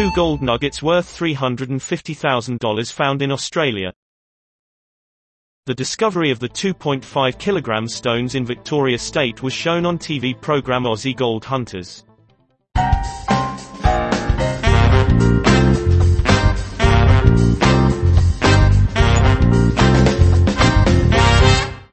Two gold nuggets worth $350,000 found in Australia. The discovery of the 2.5 kg stones in Victoria State was shown on TV program Aussie Gold Hunters.